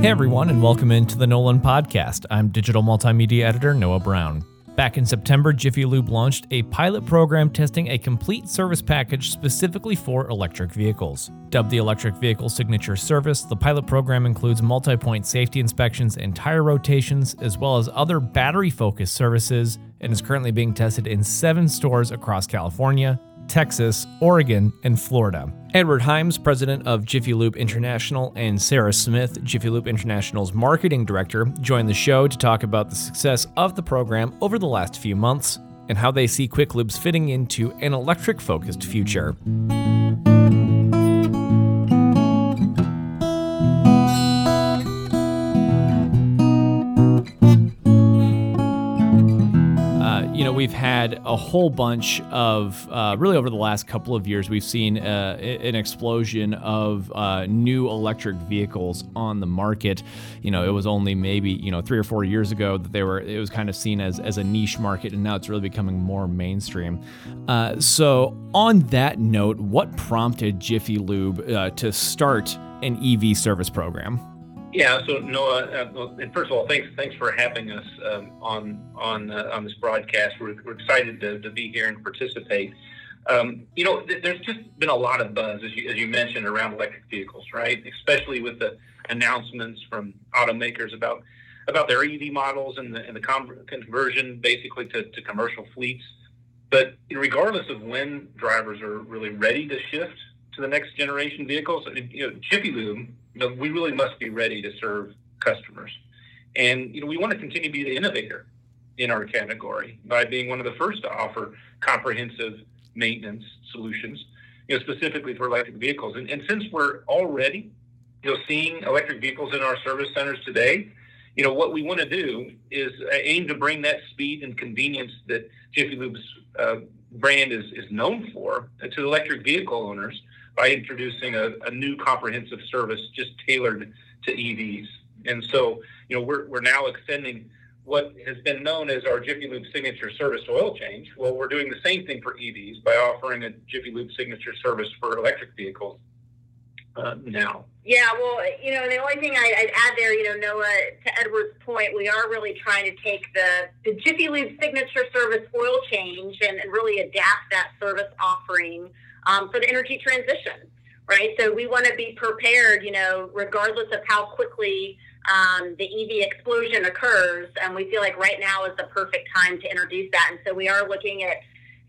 Hey everyone, and welcome into the NOLN Podcast. I'm digital multimedia editor Noah Brown. Back in September, Jiffy Lube launched a pilot program testing a complete service package specifically for electric vehicles. Dubbed the Electric Vehicle Signature Service, the pilot program includes multi point safety inspections and tire rotations, as well as other battery focused services, and is currently being tested in seven stores across California, Texas, Oregon, and Florida. Edward Hymes, president of Jiffy Lube International, and Sara Smith, Jiffy Lube International's marketing director, joined the show to talk about the success of the program over the last few months and how they see Quick Lubes fitting into an electric focused future. We've had a whole bunch of, uh, really over the last couple of years, we've seen uh, an explosion of uh, new electric vehicles on the market. You know, it was only maybe, you know, three or four years ago that they were, it was kind of seen as, as a niche market, and now it's really becoming more mainstream. Uh, so, on that note, what prompted Jiffy Lube uh, to start an EV service program? Yeah. So Noah, uh, and first of all, thanks thanks for having us um, on on uh, on this broadcast. We're, we're excited to, to be here and participate. Um, you know, th- there's just been a lot of buzz, as you, as you mentioned, around electric vehicles, right? Especially with the announcements from automakers about about their EV models and the, and the com- conversion basically to, to commercial fleets. But regardless of when drivers are really ready to shift to the next generation vehicles, you know, Jiffy Lube you know, we really must be ready to serve customers. And, you know, we want to continue to be the innovator in our category by being one of the first to offer comprehensive maintenance solutions, you know, specifically for electric vehicles. And, and since we're already, you know, seeing electric vehicles in our service centers today, you know, what we want to do is aim to bring that speed and convenience that Jiffy Lube's uh, brand is, is known for to electric vehicle owners by introducing a, a new comprehensive service just tailored to EVs. And so, you know, we're, we're now extending what has been known as our Jiffy Lube signature service oil change. Well, we're doing the same thing for EVs by offering a Jiffy Lube signature service for electric vehicles uh, now. Yeah, well, you know, the only thing I, would add there, you know, Noah, to Edward's point, we are really trying to take the, the Jiffy Lube signature service oil change and, and really adapt that service offering um, for the energy transition, right? So we want to be prepared, you know, regardless of how quickly um, the EV explosion occurs. And we feel like right now is the perfect time to introduce that. And so we are looking at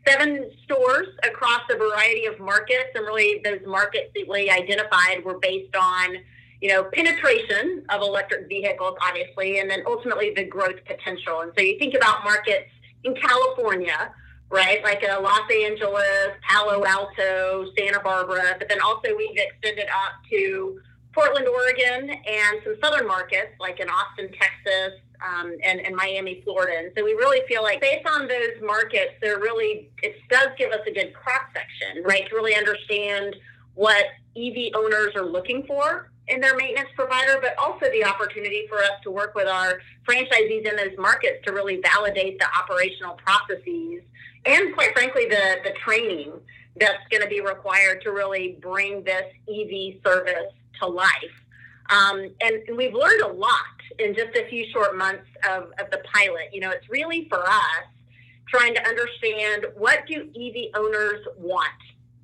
seven stores across a variety of markets. And really, those markets that we identified were based on, you know, penetration of electric vehicles, obviously, and then ultimately the growth potential. And so you think about markets in California right? Like uh, Los Angeles, Palo Alto, Santa Barbara, but then also we've extended up to Portland, Oregon, and some southern markets like in Austin, Texas, um, and, and Miami, Florida. And so we really feel like based on those markets, they're really, it does give us a good cross section, right? To really understand what EV owners are looking for in their maintenance provider, but also the opportunity for us to work with our franchisees in those markets to really validate the operational processes and quite frankly, the, the training that's going to be required to really bring this EV service to life. Um, and we've learned a lot in just a few short months of, of the pilot. You know, it's really for us trying to understand what do EV owners want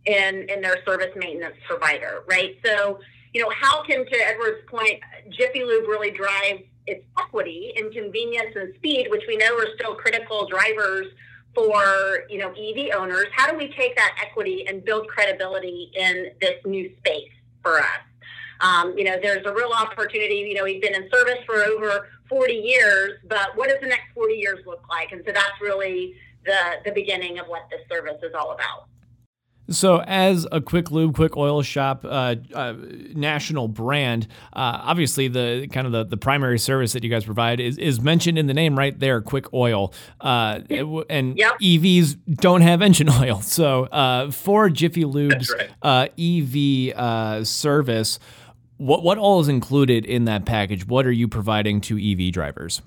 in, in their service maintenance provider, right? So, you know, how can, to Edward's point, Jiffy Lube really drive its equity and convenience and speed, which we know are still critical drivers for you know EV owners? How do we take that equity and build credibility in this new space for us? Um, you know, there's a real opportunity. You know, we've been in service for over 40 years, but what does the next 40 years look like? And so that's really the the beginning of what this service is all about. So, as a quick lube, quick oil shop uh, uh, national brand, uh, obviously the kind of the, the primary service that you guys provide is, is mentioned in the name right there, quick oil. Uh, and yep. EVs don't have engine oil. So, uh, for Jiffy Lube's right. Uh, EV service, what what all is included in that package? What are you providing to EV drivers?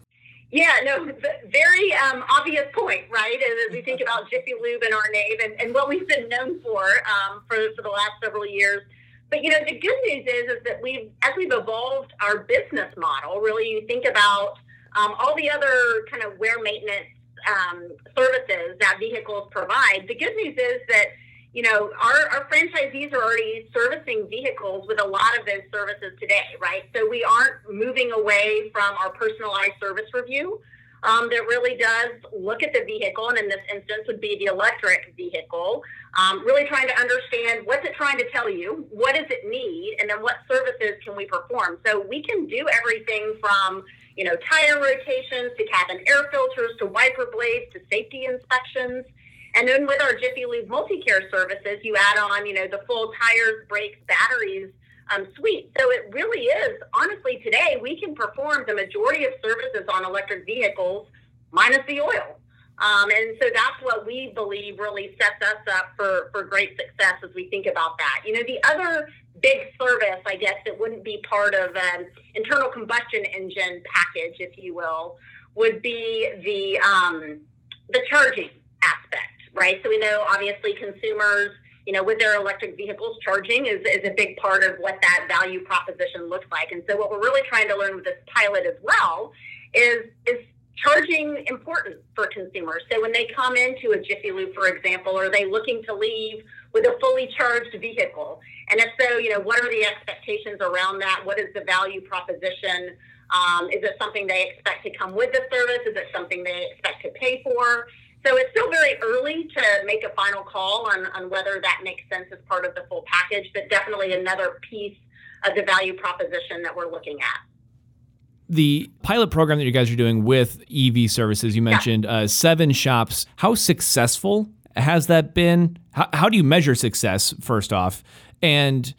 Yeah, no, very um, obvious point, right? As we think about Jiffy Lube and our name and, and what we've been known for um, for, for the last several years. But you know, the good news is is that we've as we've evolved our business model, really you think about um, all the other kind of wear maintenance um, services that vehicles provide. The good news is that you know our, our franchisees are already servicing vehicles with a lot of those services today, right? So we aren't moving away from our personalized service review. Um, that really does look at the vehicle, and in this instance would be the electric vehicle, um, really trying to understand what's it trying to tell you, what does it need, and then what services can we perform. So we can do everything from you know, tire rotations to cabin air filters to wiper blades to safety inspections. And then with our Jiffy Lube multi-care services, you add on, you know, the full tires, brakes, batteries um, suite. So it really is, honestly, today we can perform the majority of services on electric vehicles minus the oil. Um, and so that's what we believe really sets us up for, for great success as we think about that. You know, the other big service, I guess, that wouldn't be part of an internal combustion engine package, if you will, would be the um, the charging right? So we know obviously consumers, you know, with their electric vehicles, charging is, is a big part of what that value proposition looks like. And so what we're really trying to learn with this pilot as well is is charging important for consumers. So when they come into a Jiffy Lube, for example, are they looking to leave with a fully charged vehicle? And if so, you know, what are the expectations around that? What is the value proposition? Um, is it something they expect to come with the service? Is it something they expect to pay for? So it's still very early to make a final call on, on whether that makes sense as part of the full package, but definitely another piece of the value proposition that we're looking at the pilot program that you guys are doing with EV services, you mentioned uh, seven shops. How successful has that been? How, how do you measure success, first off? And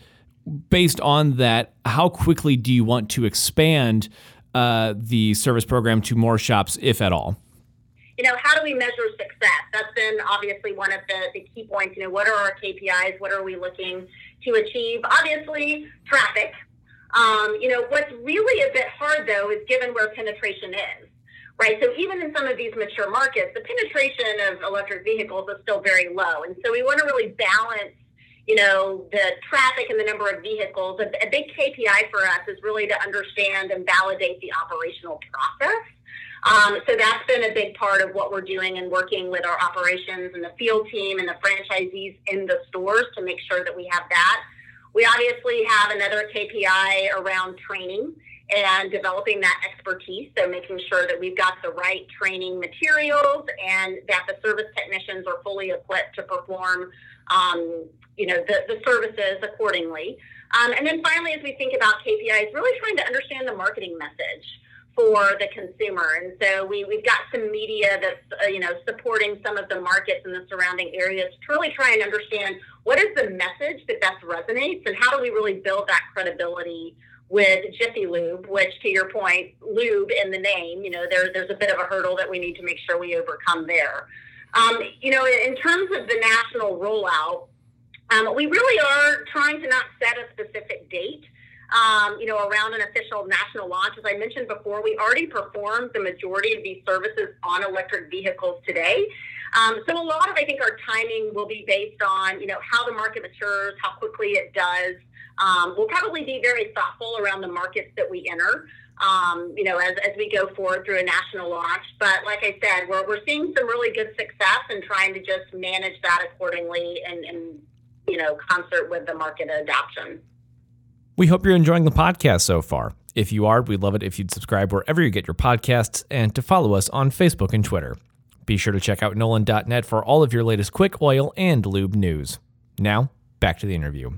based on that, how quickly do you want to expand uh, the service program to more shops, if at all? You know, how do we measure success? That's been obviously one of the, the key points. You know, what are our KPIs? What are we looking to achieve? Obviously, traffic, um, you know, what's really a bit hard though is given where penetration is, right? So even in some of these mature markets, the penetration of electric vehicles is still very low. And so we want to really balance, you know, the traffic and the number of vehicles. A, a big KPI for us is really to understand and validate the operational process. Um, so that's been a big part of what we're doing and working with our operations and the field team and the franchisees in the stores to make sure that we have that. We obviously have another KPI around training and developing that expertise. So making sure that we've got the right training materials and that the service technicians are fully equipped to perform, um, you know, the, the services accordingly. Um, and then finally, as we think about KPIs, really trying to understand the marketing message for the consumer. And so we, we've got some media that's, uh, you know, supporting some of the markets in the surrounding areas to really try and understand what is the message that best resonates and how do we really build that credibility with Jiffy Lube, which to your point, lube in the name, you know, there, there's a bit of a hurdle that we need to make sure we overcome there. Um, you know, in terms of the national rollout, um, we really are trying to not set a specific date um, you know, around an official national launch. As I mentioned before, we already perform the majority of these services on electric vehicles today. Um, so a lot of, I think, our timing will be based on, you know, how the market matures, how quickly it does. Um, we'll probably be very thoughtful around the markets that we enter. Um, you know, as, as we go forward through a national launch. But like I said, we're, we're seeing some really good success and trying to just manage that accordingly and, and you know, concert with the market adoption. We hope you're enjoying the podcast so far. If you are, we'd love it if you'd subscribe wherever you get your podcasts and to follow us on Facebook and Twitter. Be sure to check out NOLN.net for all of your latest quick oil and lube news. Now, back to the interview.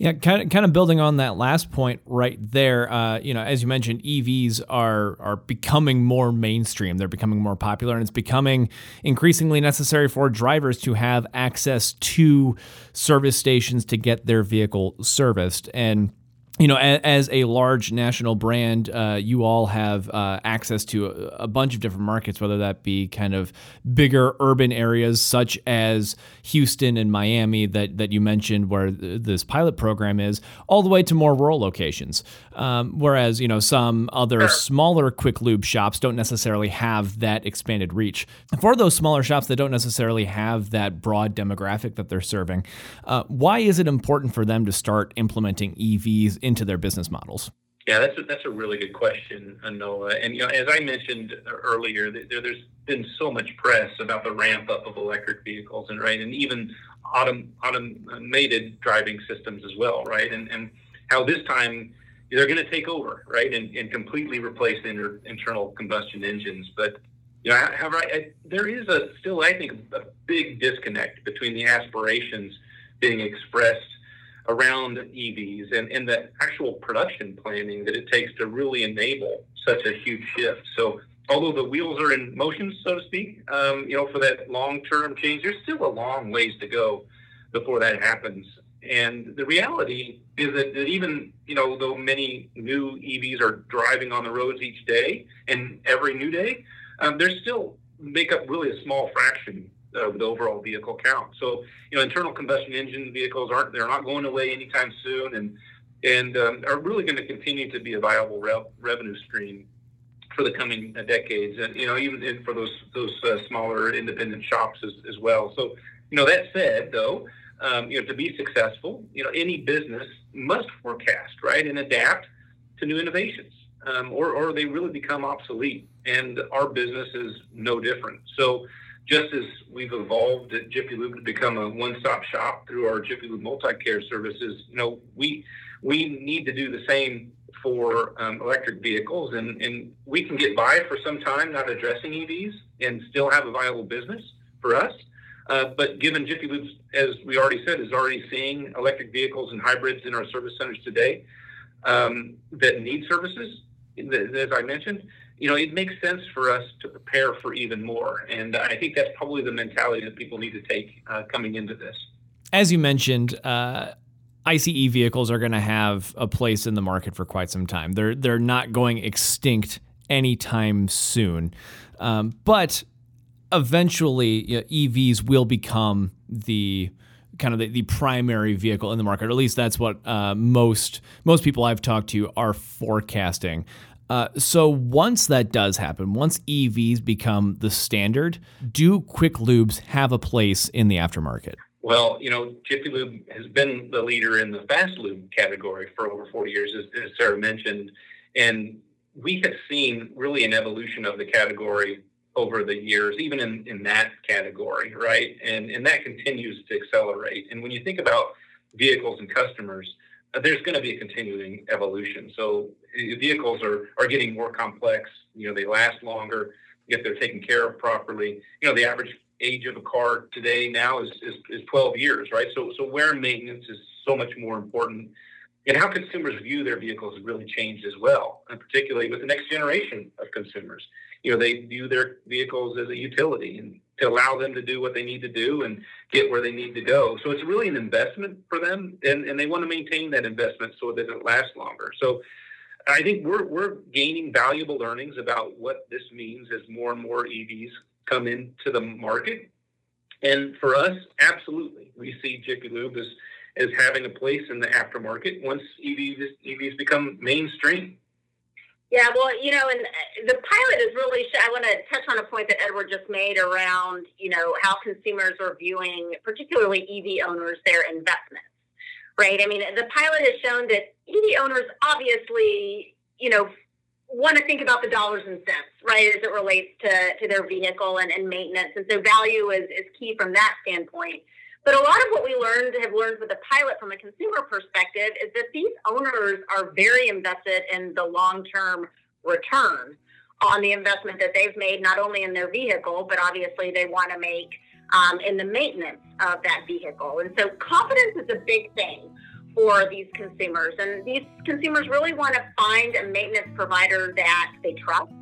Yeah, kind of, kind of building on that last point right there. Uh, you know, as you mentioned, EVs are are becoming more mainstream. They're becoming more popular, and it's becoming increasingly necessary for drivers to have access to service stations to get their vehicle serviced. And you know, as, as, a large national brand, uh, you all have uh, access to a, a, bunch of different markets, whether that be kind of bigger urban areas such as Houston and Miami that, that you mentioned, where th- this pilot program is, all the way to more rural locations. Um, whereas, you know, some other smaller quick lube shops don't necessarily have that expanded reach. For those smaller shops that don't necessarily have that broad demographic that they're serving, uh, why is it important for them to start implementing EVs into their business models? Yeah, that's a, that's a really good question, Noah. And you know, as I mentioned earlier, there, has been so much press about the ramp up of electric vehicles, and right, and even autom, automated driving systems as well, right, and and how this time they're going to take over, right, and, and completely replace inter, internal combustion engines. But you know, however, I, there is a still, I think, a big disconnect between the aspirations being expressed around EVs and, and the actual production planning that it takes to really enable such a huge shift. So although the wheels are in motion, so to speak, um, you know, for that long-term change, there's still a long ways to go before that happens. And the reality is that, that even, you know, though many new EVs are driving on the roads each day and every new day, um, there's still make up really a small fraction of the overall vehicle count. So, you know, internal combustion engine vehicles aren't they're not going away anytime soon, and and um, are really going to continue to be a viable re- revenue stream for the coming uh, decades, and you know, even for those those uh, smaller independent shops as, as well. So, you know, that said, though, um, you know, to be successful, you know, any business must forecast right and adapt to new innovations, um, or or they really become obsolete. And our business is no different. So just as we've evolved at Jiffy Lube to become a one-stop shop through our Jiffy Lube multi-care services, you know, we we need to do the same for um, electric vehicles, and, and we can get by for some time not addressing EVs and still have a viable business for us. Uh, but given Jiffy Lube, as we already said, is already seeing electric vehicles and hybrids in our service centers today um, that need services, as I mentioned, you know, it makes sense for us to prepare for even more. And I think that's probably the mentality that people need to take uh, coming into this. As you mentioned, uh, ICE vehicles are going to have a place in the market for quite some time. They're they're not going extinct anytime soon, um, but eventually you know, EVs will become the kind of the, the, primary vehicle in the market. Or at least that's what uh, most most people I've talked to are forecasting. Uh, so once that does happen, once EVs become the standard, do quick lubes have a place in the aftermarket? Well, you know, Jiffy Lube has been the leader in the fast lube category for over 40 years, as, as Sara mentioned. And we have seen really an evolution of the category over the years, even in, in that category, right? And, and that continues to accelerate. And when you think about vehicles and customers, there's going to be a continuing evolution. So uh, vehicles are, are getting more complex. You know, they last longer if they're taken care of properly. You know, the average age of a car today now is, is, is 12 years, right? So, so wear and maintenance is so much more important. And how consumers view their vehicles has really changed as well, and particularly with the next generation of consumers. You know, they view their vehicles as a utility and to allow them to do what they need to do and get where they need to go. So it's really an investment for them, and, and they want to maintain that investment so that it lasts longer. So I think we're, we're gaining valuable learnings about what this means as more and more EVs come into the market. And for us, absolutely, we see Jiffy Lube as, as having a place in the aftermarket once EVs, EVs become mainstream. Yeah, well, you know, and uh, the pilot is really. I want to touch on a point that Edward just made around, you know, how consumers are viewing, particularly EV owners, their investments. Right. I mean, the pilot has shown that EV owners obviously, you know, want to think about the dollars and cents, right, as it relates to, to their vehicle and, and maintenance. And so value is, is key from that standpoint. But a lot of what we learned, have learned with the pilot from a consumer perspective, is that these owners are very invested in the long term return on the investment that they've made, not only in their vehicle, but obviously they want to make um, in the maintenance of that vehicle. And so confidence is a big thing for these consumers. And these consumers really want to find a maintenance provider that they trust,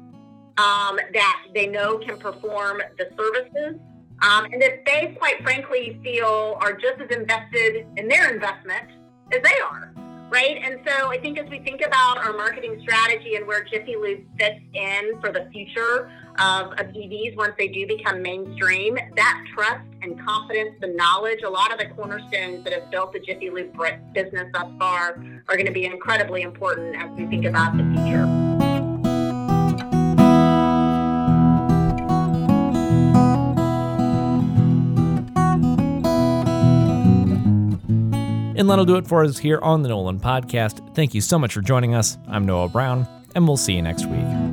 um, that they know can perform the services um, and that they, quite frankly, feel are just as invested in their investment as they are. right? And so I think as we think about our marketing strategy and where Jiffy Lube fits in for the future of, of EVs once they do become mainstream, that trust and confidence, the knowledge, a lot of the cornerstones that have built the Jiffy Lube business thus far are going to be incredibly important as we think about the future. And that'll do it for us here on the NOLN Podcast. Thank you so much for joining us. I'm Noah Brown, and we'll see you next week.